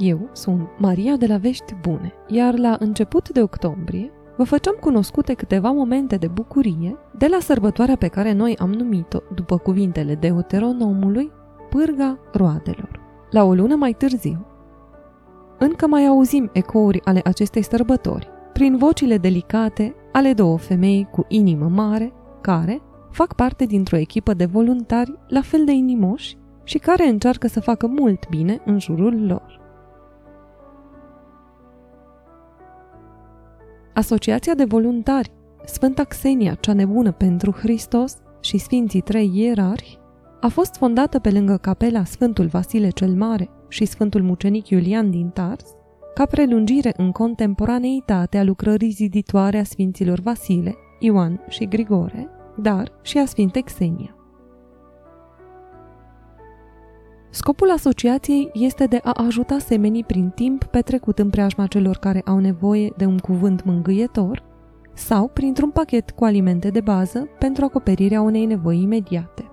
Eu sunt Maria de la Vești Bune, iar la început de octombrie vă făceam cunoscute câteva momente de bucurie de la sărbătoarea pe care noi am numit-o, după cuvintele Deuteronomului, Pârga Roadelor. La o lună mai târziu, încă mai auzim ecouri ale acestei sărbători, prin vocile delicate ale două femei cu inimă mare, care fac parte dintr-o echipă de voluntari la fel de inimoși și care încearcă să facă mult bine în jurul lor. Asociația de voluntari Sfânta Xenia, cea nebună pentru Hristos și Sfinții Trei Ierarhi a fost fondată pe lângă capela Sfântul Vasile cel Mare și Sfântul Mucenic Iulian din Tars, ca prelungire în contemporaneitate a lucrării ziditoare a Sfinților Vasile, Ioan și Grigore, dar și a Sfintei Xenia. Scopul asociației este de a ajuta semenii prin timp petrecut în preajma celor care au nevoie de un cuvânt mângâietor sau printr-un pachet cu alimente de bază pentru acoperirea unei nevoi imediate.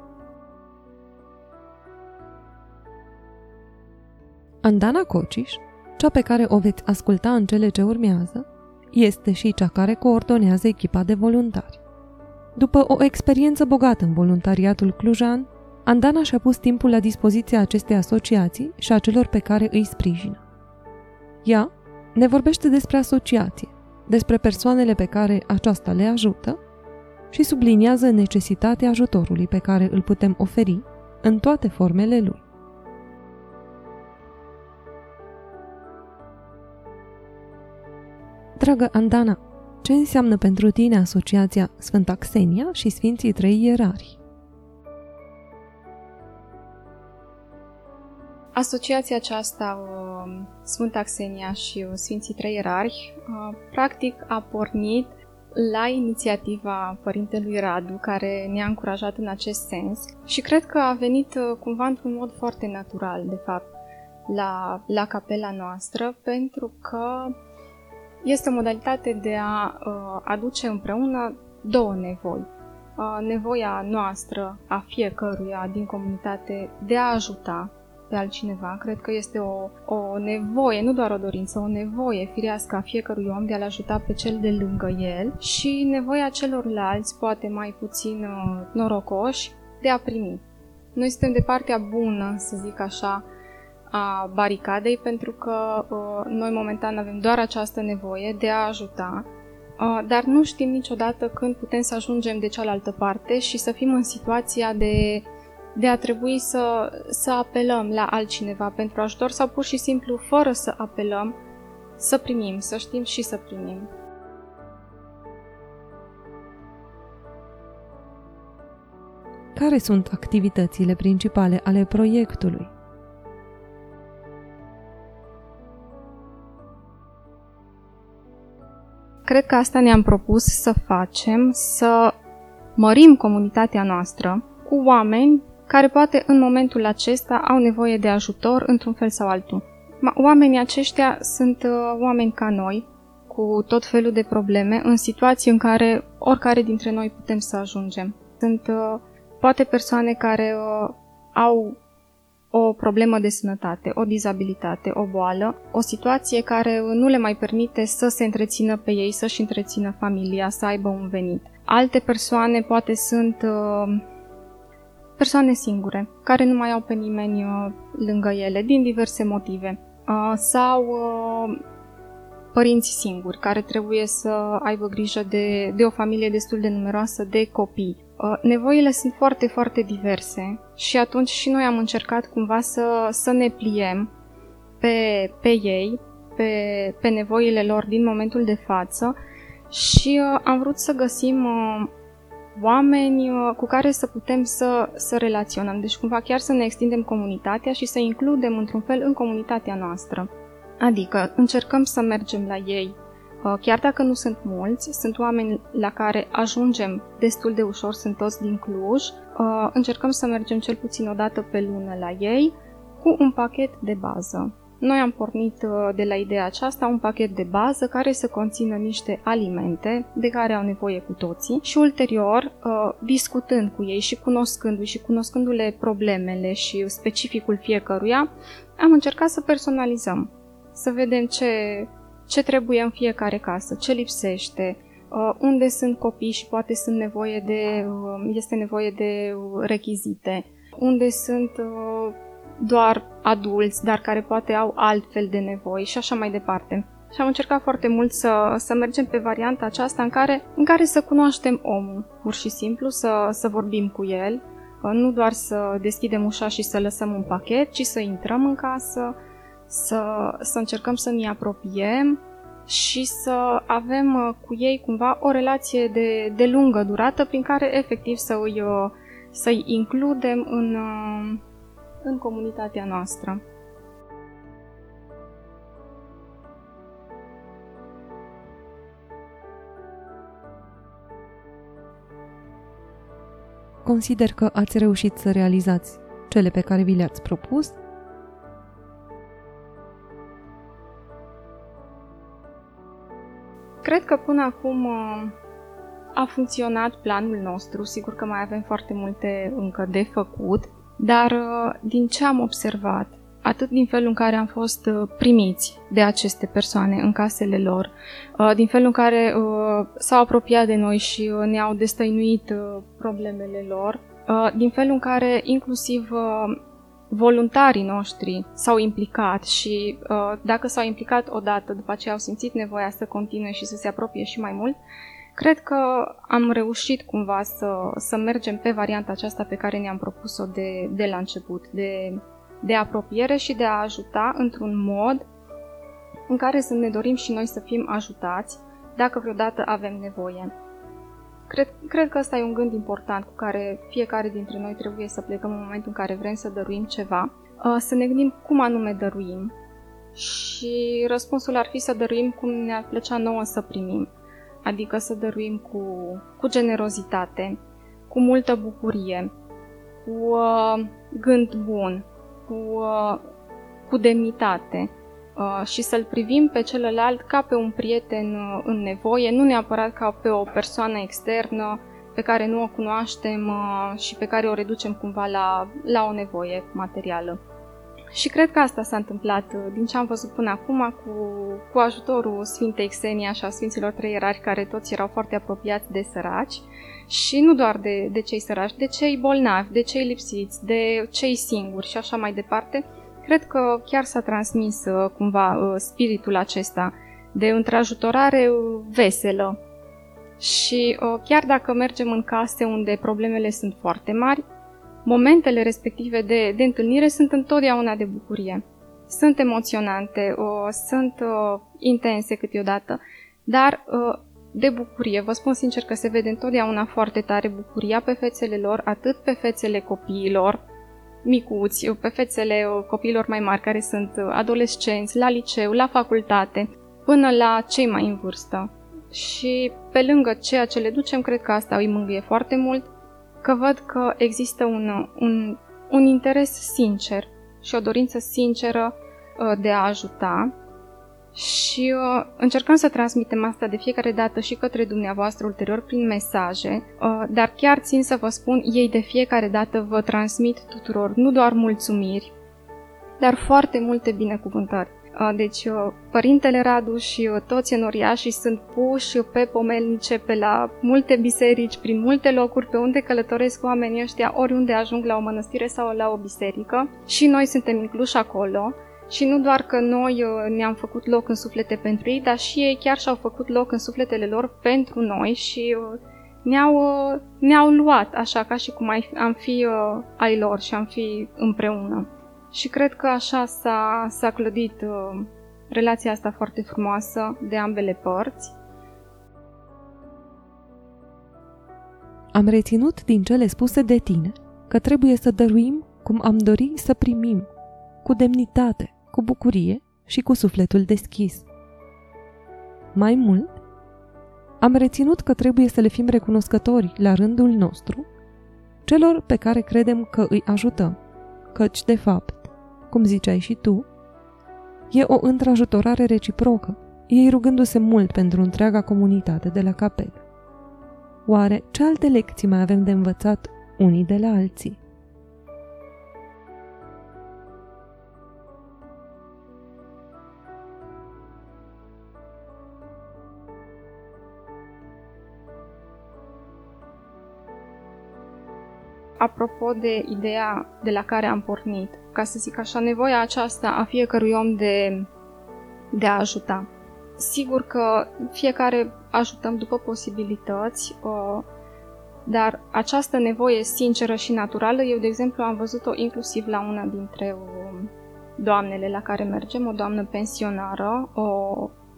Andana Cociș, cea pe care o veți asculta în cele ce urmează, este și cea care coordonează echipa de voluntari. După o experiență bogată în voluntariatul clujan, Andana și-a pus timpul la dispoziția acestei asociații și a celor pe care îi sprijină. Ea ne vorbește despre asociație, despre persoanele pe care aceasta le ajută și subliniază necesitatea ajutorului pe care îl putem oferi în toate formele lui. Dragă Andana, ce înseamnă pentru tine asociația Sfânta Xenia și Sfinții Trei Ierari? Asociația aceasta, Sfânta Xenia și Sfinții Trei Ierarhi, practic a pornit la inițiativa părintelui Radu, care ne-a încurajat în acest sens și cred că a venit uh, cumva într-un mod foarte natural, de fapt, la, la capela noastră, pentru că este o modalitate de a uh, aduce împreună două nevoi. Uh, nevoia noastră, a fiecăruia din comunitate, de a ajuta pe altcineva. Cred că este o, o nevoie, nu doar o dorință, o nevoie firească a fiecărui om de a-l ajuta pe cel de lângă el și nevoia celorlalți, poate mai puțin uh, norocoși, de a primi. Noi suntem de partea bună, să zic așa, a baricadei pentru că uh, noi momentan avem doar această nevoie de a ajuta, uh, dar nu știm niciodată când putem să ajungem de cealaltă parte și să fim în situația de, de a trebui să, să apelăm la altcineva pentru ajutor sau pur și simplu, fără să apelăm, să primim, să știm și să primim. Care sunt activitățile principale ale proiectului? Cred că asta ne-am propus să facem, să mărim comunitatea noastră cu oameni care poate în momentul acesta au nevoie de ajutor într-un fel sau altul. Oamenii aceștia sunt uh, oameni ca noi, cu tot felul de probleme, în situații în care oricare dintre noi putem să ajungem. Sunt uh, poate persoane care uh, au o problemă de sănătate, o dizabilitate, o boală, o situație care nu le mai permite să se întrețină pe ei, să-și întrețină familia, să aibă un venit. Alte persoane poate sunt uh, persoane singure, care nu mai au pe nimeni uh, lângă ele, din diverse motive. Uh, sau uh, părinți singuri, care trebuie să aibă grijă de, de o familie destul de numeroasă de copii. Uh, nevoile sunt foarte, foarte diverse și atunci și noi am încercat cumva să, să ne pliem pe, pe ei, pe, pe nevoile lor din momentul de față și uh, am vrut să găsim uh, oameni uh, cu care să putem să, să relaționăm, deci cumva chiar să ne extindem comunitatea și să includem într-un fel în comunitatea noastră. Adică încercăm să mergem la ei Uh, chiar dacă nu sunt mulți, sunt oameni la care ajungem destul de ușor, sunt toți din Cluj. Uh, încercăm să mergem cel puțin o dată pe lună la ei cu un pachet de bază. Noi am pornit uh, de la ideea aceasta un pachet de bază care să conțină niște alimente de care au nevoie cu toții și ulterior, discutând cu ei și cunoscându-i și cunoscându-le problemele și specificul fiecăruia, am încercat să personalizăm să vedem ce, ce trebuie în fiecare casă, ce lipsește, uh, unde sunt copii și poate sunt nevoie de, uh, este nevoie de rechizite, unde sunt uh, doar adulți, dar care poate au altfel de nevoi și așa mai departe. Și am încercat foarte mult să, să mergem pe varianta aceasta în care, în care să cunoaștem omul, pur și simplu, să, să vorbim cu el, nu doar să deschidem ușa și să lăsăm un pachet, ci să intrăm în casă, să, să încercăm să ne apropiem și să avem uh, cu ei cumva o relație de, de lungă durată prin care efectiv să îi, uh, să-i includem în, uh, în comunitatea noastră. Consider că ați reușit să realizați cele pe care vi le-ați propus Cred că până acum uh, a funcționat planul nostru. Sigur că mai avem foarte multe încă de făcut, dar uh, din ce am observat, atât din felul în care am fost uh, primiți de aceste persoane în casele lor, din felul în care s-au apropiat de noi și ne-au destăinuit problemele lor, din felul în care inclusiv voluntarii noștri s-au implicat și uh, dacă s-au implicat odată, după aceea au simțit nevoia să continue și să se apropie și mai mult, cred că am reușit cumva să, să mergem pe varianta aceasta pe care ne-am propus-o de, de la început, de, de apropiere și de a ajuta într-un mod în care să ne dorim și noi să fim ajutați dacă vreodată avem nevoie. Cred, cred că ăsta e un gând important cu care fiecare dintre noi trebuie să plecăm în momentul în care vrem să dăruim ceva, uh, să ne gândim cum anume dăruim și răspunsul ar fi să dăruim cum ne-ar plăcea nouă să primim, adică să dăruim cu, cu generozitate, cu multă bucurie, cu uh, gând bun, cu, uh, cu demnitate, Uh, și să-l privim pe celălalt ca pe un prieten uh, în nevoie, nu neapărat ca pe o persoană externă pe care nu o cunoaștem uh, și pe care o reducem cumva la, la o nevoie materială. Și cred că asta s-a întâmplat din ce am văzut până acum cu, cu ajutorul Sfintei Xenia și a Sfinților Trei Ierarhi care toți erau foarte apropiați de săraci și nu doar de, de cei săraci, de cei bolnavi, de cei lipsiți, de cei singuri și așa mai departe, Cred că chiar s-a transmis uh, cumva uh, spiritul acesta de întrajutorare uh, veselă. Și chiar dacă mergem în case unde problemele sunt foarte mari, momentele respective de, de întâlnire sunt întotdeauna de bucurie. Sunt emoționante, sunt intense câteodată, dar de bucurie. Vă spun sincer că se vede întotdeauna foarte tare bucuria pe fețele lor, atât pe fețele copiilor, micuți, pe fețele copiilor mai mari care sunt adolescenți, la liceu, la facultate, până la cei mai în vârstă. Și pe lângă ceea ce le ducem, cred că asta îi mângâie foarte mult, că văd că există un, un, un interes sincer și o dorință sinceră uh, de a ajuta și uh, încercăm să transmitem asta de fiecare dată și către dumneavoastră ulterior prin mesaje, uh, dar chiar țin să vă spun, ei de fiecare dată vă transmit tuturor nu doar mulțumiri, dar foarte multe binecuvântări. Uh, deci, uh, Părintele Radu și uh, toți enoriașii sunt puși pe pomelnice, pe la multe biserici, prin multe locuri, pe unde călătoresc oamenii ăștia, oriunde ajung la o mănăstire sau la o biserică și noi suntem incluși acolo. Și nu doar că noi uh, ne-am făcut loc în suflete pentru ei, dar și ei chiar și-au făcut loc în sufletele lor pentru noi și uh, ne-au, uh, ne-au luat așa ca și cum am fi ai lor și am fi împreună. Și cred că așa s-a, s-a clădit relația asta foarte frumoasă de ambele părți. Am reținut din cele spuse de tine că trebuie să dăruim cum am dori să primim, cu demnitate, cu bucurie și cu sufletul deschis. Mai mult, am reținut că trebuie să le fim recunoscători la rândul nostru celor pe care credem că îi ajutăm, căci, de fapt, cum ziceai și tu, e o întrajutorare reciprocă, ei rugându-se mult pentru întreaga comunitate de la capel. Oare ce alte lecții mai avem de învățat unii de la alții? Apropo de ideea de la care am pornit, ca să zic așa, nevoia aceasta a fiecărui om de, de a ajuta. Sigur că fiecare ajutăm după posibilități, uh, dar această nevoie sinceră și naturală, eu, de exemplu, am văzut-o inclusiv la una dintre uh, doamnele la care mergem, o doamnă pensionară, o,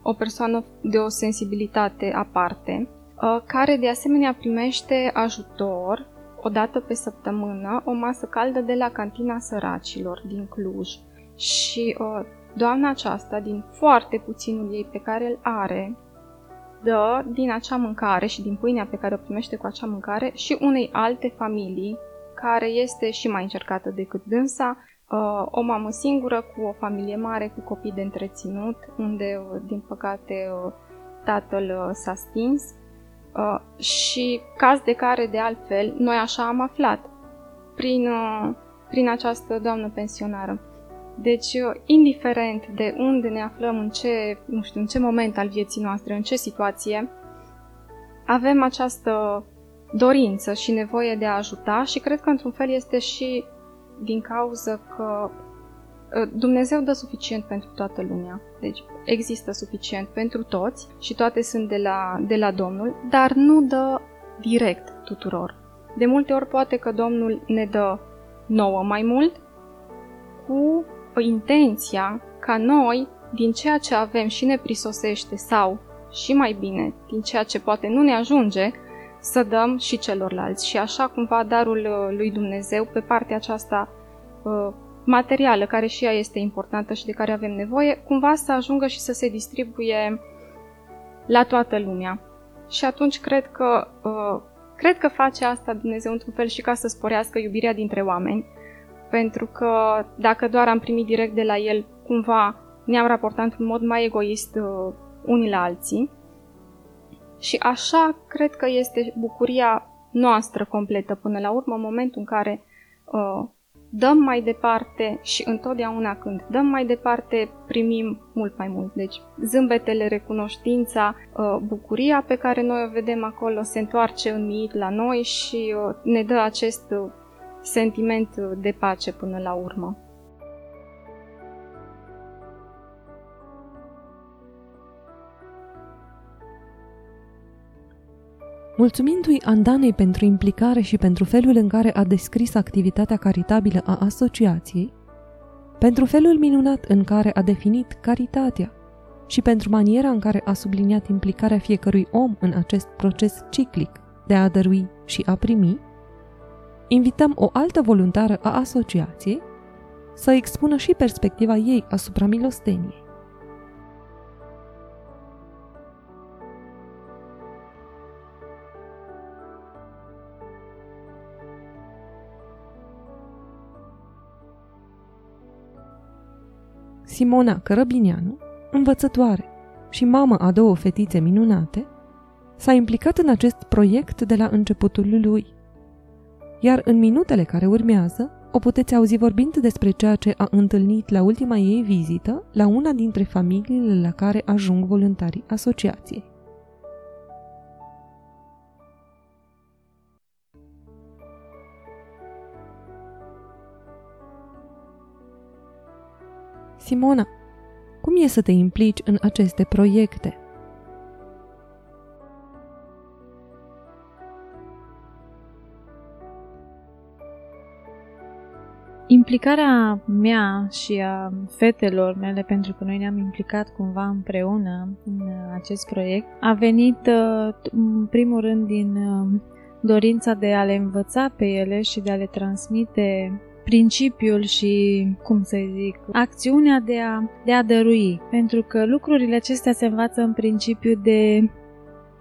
o persoană de o sensibilitate aparte, uh, care de asemenea primește ajutor o dată pe săptămână, o masă caldă de la cantina săracilor din Cluj. Și uh, doamna aceasta, din foarte puținul ei pe care îl are, dă din acea mâncare și din pâinea pe care o primește cu acea mâncare și unei alte familii care este și mai încercată decât dânsa, uh, o mamă singură cu o familie mare, cu copii de întreținut, unde, uh, din păcate, uh, tatăl s-a stins și caz de care, de altfel, noi așa am aflat prin, prin această doamnă pensionară. Deci, indiferent de unde ne aflăm, în ce, nu știu, în ce moment al vieții noastre, în ce situație, avem această dorință și nevoie de a ajuta și cred că într-un fel este și din cauza că ă, Dumnezeu dă suficient pentru toată lumea. Deci există suficient pentru toți și toate sunt de la, de la Domnul, dar nu dă direct tuturor. De multe ori poate că Domnul ne dă nouă mai mult cu intenția ca noi, din ceea ce avem și ne prisosește sau, și mai bine, din ceea ce poate nu ne ajunge, să dăm și celorlalți. Și așa cumva darul uh, lui Dumnezeu pe partea aceasta uh, materială, care și ea este importantă și de care avem nevoie, cumva să ajungă și să se distribuie la toată lumea. Și atunci cred că, uh, cred că face asta Dumnezeu într-un fel și ca să sporească iubirea dintre oameni, pentru că dacă doar am primit direct de la el, cumva ne-am raportat într-un mod mai egoist uh, unii la alții. Și așa cred că este bucuria noastră completă până la urmă, în momentul în care uh, dăm mai departe și întotdeauna când dăm mai departe, primim mult mai mult. Deci zâmbetele, recunoștința, uh, bucuria pe care noi o vedem acolo se întoarce în mit la noi și uh, ne dă acest uh, sentiment de pace până la urmă. Mulțumindu-i Andanei pentru implicare și pentru felul în care a descris activitatea caritabilă a asociației, pentru felul minunat în care a definit caritatea și pentru maniera în care a subliniat implicarea fiecărui om în acest proces ciclic de a dărui și a primi, invităm o altă voluntară a asociației să expună și perspectiva ei asupra milosteniei. Simona Cărăbinianu, învățătoare și mamă a două fetițe minunate, s-a implicat în acest proiect de la începutul lui – iar în minutele care urmează o puteți auzi vorbind despre ceea ce a întâlnit la ultima ei vizită la una dintre familiile la care ajung voluntarii asociației. Simona, cum e să te implici în aceste proiecte? Implicarea mea și a fetelor mele, pentru că noi ne-am implicat cumva împreună în acest proiect, a venit uh, în primul rând din uh, dorința de a le învăța pe ele și de a le transmite principiul și, cum să zic, acțiunea de a, de a dărui. Pentru că lucrurile acestea se învață în principiu de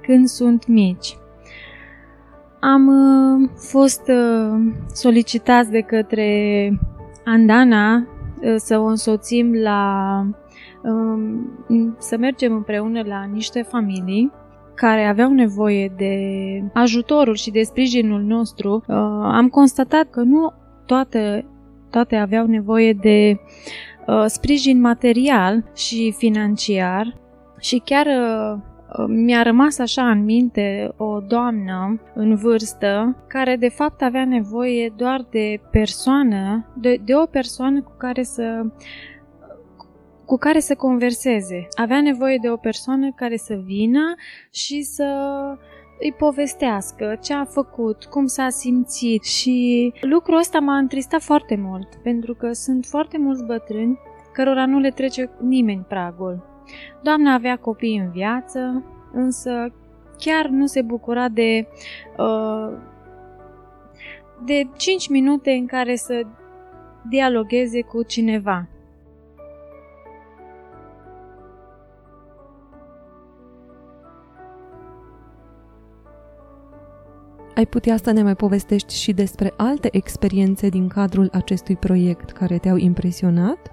când sunt mici. Am uh, fost uh, solicitați de către Andana uh, să o însoțim la uh, să mergem împreună la niște familii care aveau nevoie de ajutorul și de sprijinul nostru. Uh, am constatat că nu toate, toate aveau nevoie de uh, sprijin material și financiar și chiar uh, mi-a rămas așa în minte o doamnă în vârstă care de fapt avea nevoie doar de persoană, de, de o persoană cu care să cu care să converseze. Avea nevoie de o persoană care să vină și să îi povestească ce a făcut, cum s-a simțit și lucrul ăsta m-a întristat foarte mult pentru că sunt foarte mulți bătrâni cărora nu le trece nimeni pragul. Doamna avea copii în viață, însă chiar nu se bucura de uh, de 5 minute în care să dialogueze cu cineva. Ai putea să ne mai povestești și despre alte experiențe din cadrul acestui proiect care te-au impresionat?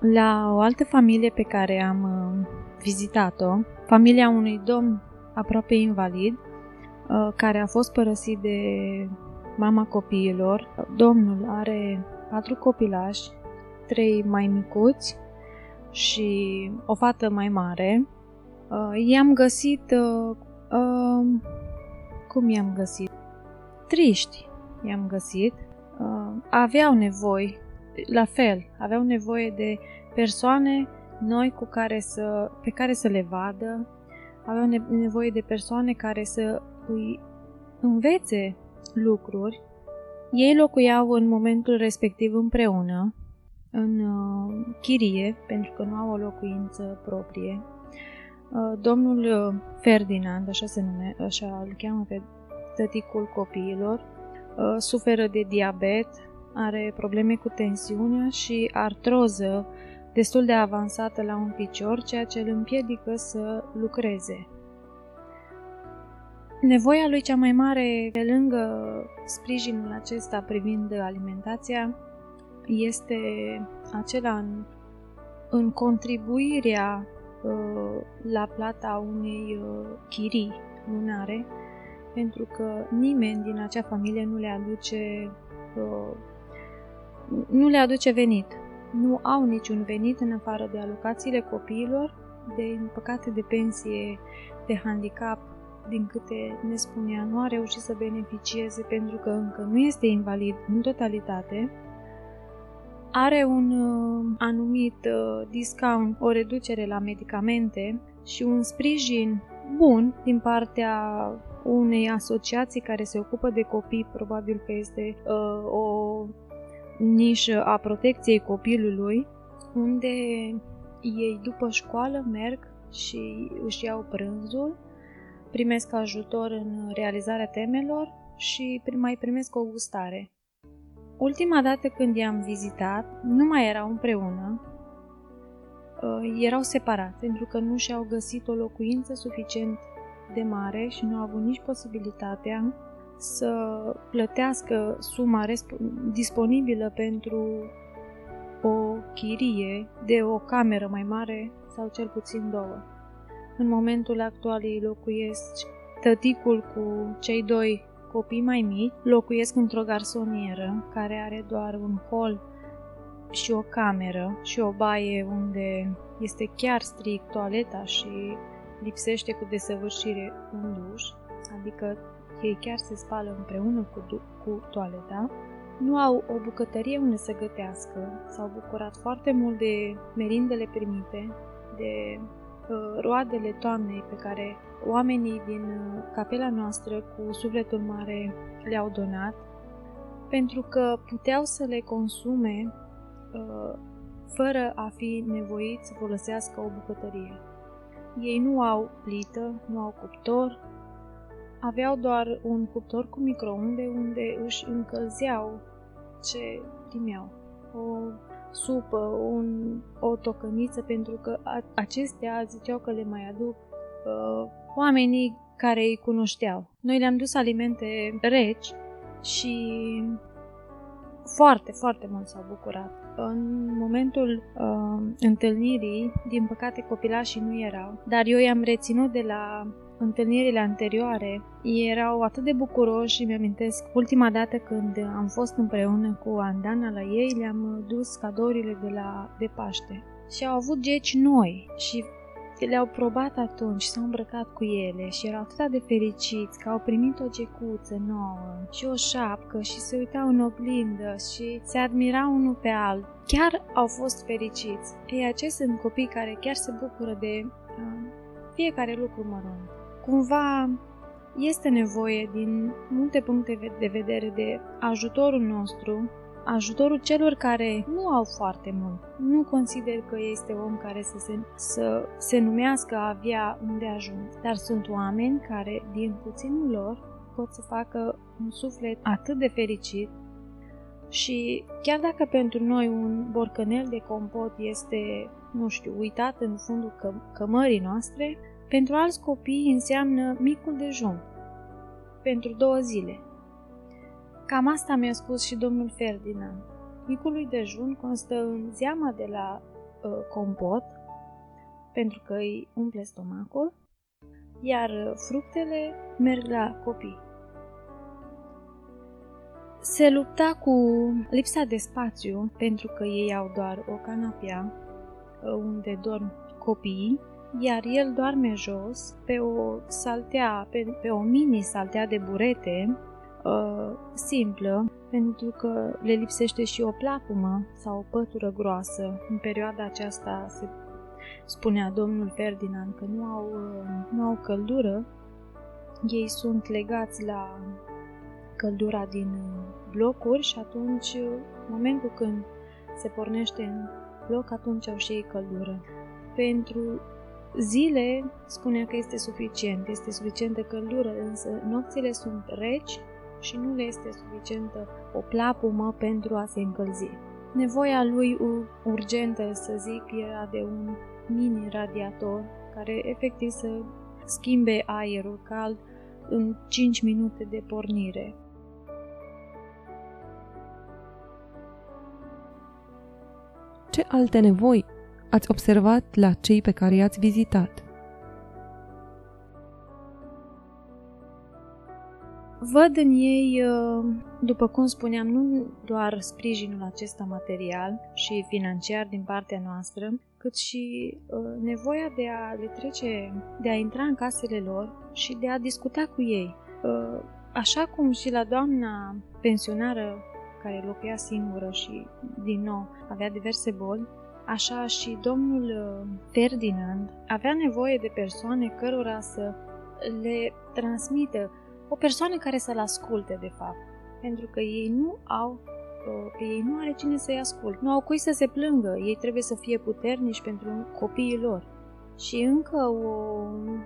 La o altă familie pe care am uh, vizitat-o, familia unui domn aproape invalid, uh, care a fost părăsit de mama copiilor. Domnul are patru copilași, trei mai micuți și o fată mai mare. Uh, i-am găsit... Uh, uh, cum i-am găsit? Triști i-am găsit. Uh, aveau nevoi, la fel, aveau nevoie de persoane noi cu care să, pe care să le vadă, aveau nevoie de persoane care să îi învețe lucruri. Ei locuiau în momentul respectiv împreună, în uh, chirie, pentru că nu au o locuință proprie. Uh, domnul uh, Ferdinand, așa se nume, așa îl cheamă pe tăticul copiilor, uh, suferă de diabet, are probleme cu tensiunea și artroză destul de avansată la un picior, ceea ce îl împiedică să lucreze. Nevoia lui cea mai mare, pe lângă sprijinul acesta privind alimentația, este acela în, în contribuirea uh, la plata unei uh, chirii lunare, pentru că nimeni din acea familie nu le aduce uh, nu le aduce venit. Nu au niciun venit în afară de alocațiile copiilor, de, în păcate, de pensie de handicap, din câte ne spunea, nu a reușit să beneficieze pentru că încă nu este invalid în totalitate, are un uh, anumit uh, discount, o reducere la medicamente și un sprijin bun din partea unei asociații care se ocupă de copii, probabil că este uh, o nișă a protecției copilului, unde ei după școală merg și își iau prânzul, primesc ajutor în realizarea temelor și mai primesc o gustare. Ultima dată când i-am vizitat, nu mai erau împreună, uh, erau separați pentru că nu și-au găsit o locuință suficient de mare și nu au avut nici posibilitatea să plătească suma disponibilă pentru o chirie de o cameră mai mare sau cel puțin două. În momentul actual ei locuiesc tăticul cu cei doi copii mai mici, locuiesc într-o garsonieră care are doar un hol și o cameră și o baie unde este chiar strict toaleta și lipsește cu desăvârșire un duș, adică ei chiar se spală împreună cu, cu toaleta, nu au o bucătărie unde să gătească, s-au bucurat foarte mult de merindele primite, de uh, roadele toamnei pe care oamenii din uh, capela noastră cu sufletul mare le-au donat, pentru că puteau să le consume uh, fără a fi nevoiți să folosească o bucătărie. Ei nu au plită, nu au cuptor, aveau doar un cuptor cu microunde unde își încălzeau ce primeau. O supă, un, o tocăniță, pentru că a, acestea ziceau că le mai aduc uh, oamenii care îi cunoșteau. Noi le-am dus alimente reci și foarte, foarte mult s-au bucurat. În momentul uh, întâlnirii, din păcate copilașii nu erau, dar eu i-am reținut de la întâlnirile anterioare erau atât de bucuroși și mi-amintesc ultima dată când am fost împreună cu Andana la ei, le-am dus cadourile de la de Paște. și au avut geci noi și le-au probat atunci, s-au îmbrăcat cu ele și erau atât de fericiți că au primit o gecuță nouă și o șapcă și se uitau în oglindă și se admirau unul pe alt. Chiar au fost fericiți. Ei, acestea sunt copii care chiar se bucură de uh, fiecare lucru mărunt. Cumva este nevoie din multe puncte de vedere de ajutorul nostru ajutorul celor care nu au foarte mult. Nu consider că este om care să se, să se numească a avea unde ajuns, dar sunt oameni care, din puținul lor, pot să facă un suflet atât de fericit și chiar dacă pentru noi un borcanel de compot este, nu știu, uitat în fundul că- cămării noastre, pentru alți copii înseamnă micul dejun pentru două zile. Cam asta mi-a spus și domnul Ferdinand. Micului dejun constă în zeama de la uh, compot, pentru că îi umple stomacul, iar uh, fructele merg la copii. Se lupta cu lipsa de spațiu pentru că ei au doar o canapea uh, unde dorm copiii, iar el doarme jos pe o saltea, pe, pe o mini saltea de burete uh, simplă, pentru că le lipsește și o plapumă sau o pătură groasă. În perioada aceasta se spunea domnul Ferdinand că nu au, uh, nu au căldură, ei sunt legați la căldura din blocuri și atunci, în momentul când se pornește în bloc, atunci au și ei căldură. Pentru zile spunea că este suficient, este suficientă căldură, însă nopțile sunt reci și nu le este suficientă o plapumă pentru a se încălzi. Nevoia lui urgentă, să zic, era de un mini-radiator care efectiv să schimbe aerul cald în 5 minute de pornire. Ce alte nevoi ați observat la cei pe care i-ați vizitat? Văd în ei, uh, după cum spuneam, nu doar sprijinul acesta material și financiar din partea noastră, cât și uh, nevoia de a le trece, de a intra în casele lor și de a discuta cu ei. Uh, așa cum și la doamna pensionară care locuia singură și, din nou, avea diverse boli, așa și domnul Ferdinand avea nevoie de persoane cărora să le transmită o persoană care să-l asculte, de fapt. Pentru că ei nu au că ei nu are cine să-i asculte. Nu au cui să se plângă, ei trebuie să fie puternici pentru copiii lor. Și încă, o,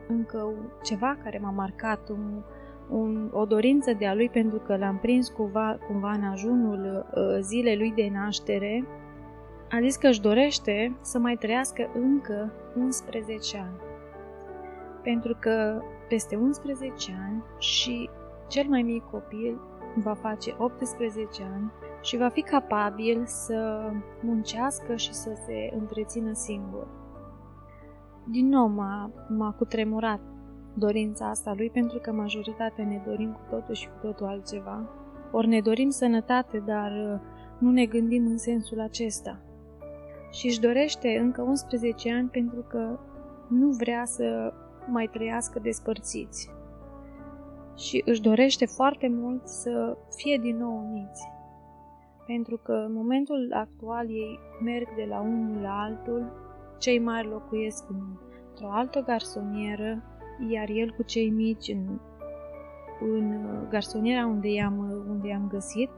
încă ceva care m-a marcat, un, un, o dorință de a lui pentru că l-am prins cumva, cumva în ajunul uh, zilei lui de naștere, a zis că își dorește să mai trăiască încă 11 ani. Pentru că peste 11 ani și cel mai mic copil va face 18 ani și va fi capabil să muncească și să se întrețină singur. Din nou m-a, m-a cutremurat dorința asta lui pentru că majoritatea ne dorim cu totul și cu totul altceva. Ori ne dorim sănătate, dar uh, nu ne gândim în sensul acesta. Și își dorește încă 11 ani pentru că nu vrea să mai trăiască despărțiți. Și își dorește foarte mult să fie din nou uniți. Pentru că în momentul actual ei merg de la unul la altul, cei mari locuiesc într-o altă garsonieră, iar el cu cei mici în, în garsoniera unde i-am, unde i-am găsit,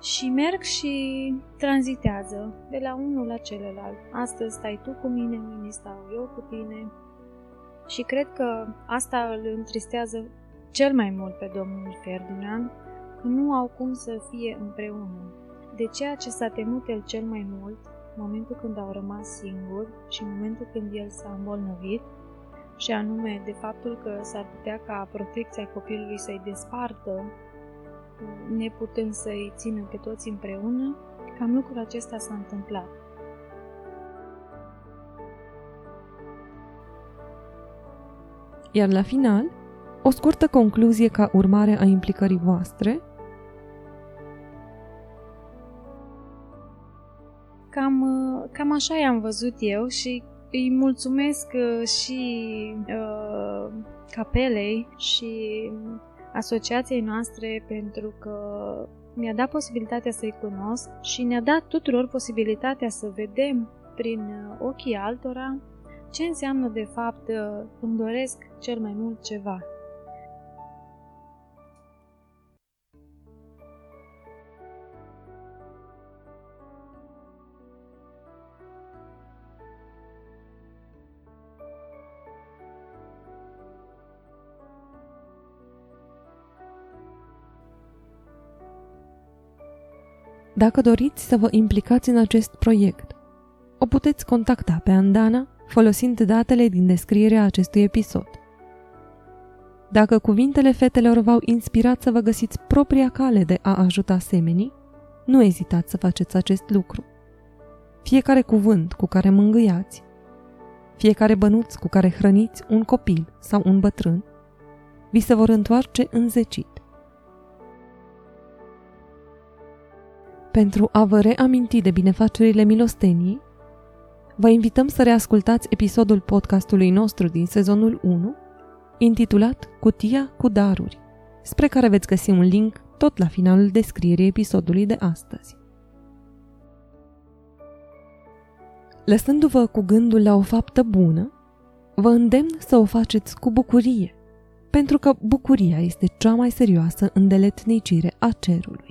și merg și tranzitează de la unul la celălalt. Astăzi stai tu cu mine, mâine stau eu cu tine, și cred că asta îl întristează cel mai mult pe domnul Ferdinand, că nu au cum să fie împreună. De ceea ce s-a temut el cel mai mult, în momentul când au rămas singuri și în momentul când el s-a îmbolnăvit, și anume de faptul că s-ar putea ca protecția copilului să-i despartă, neputând să-i țină pe toți împreună, cam lucrul acesta s-a întâmplat. Iar la final, o scurtă concluzie ca urmare a implicării voastre. Cam, cam așa i-am văzut eu și îi mulțumesc și uh, capelei și asociației noastre pentru că mi-a dat posibilitatea să-i cunosc și ne-a dat tuturor posibilitatea să vedem prin ochii altora ce înseamnă de fapt îmi doresc cel mai mult ceva. Dacă doriți să vă implicați în acest proiect, o puteți contacta pe Andana folosind datele din descrierea acestui episod. Dacă cuvintele fetelor v-au inspirat să vă găsiți propria cale de a ajuta semenii, nu ezitați să faceți acest lucru. Fiecare cuvânt cu care mângâiați, fiecare bănuț cu care hrăniți un copil sau un bătrân, vi se vor întoarce înzecit. Pentru a vă reaminti de binefacerile milostenii, vă invităm să reascultați episodul podcastului nostru din sezonul 1, intitulat Cutia cu daruri, spre care veți găsi un link tot la finalul descrierii episodului de astăzi. Lăsându-vă cu gândul la o faptă bună, vă îndemn să o faceți cu bucurie, pentru că bucuria este cea mai serioasă îndeletnicire a cerului.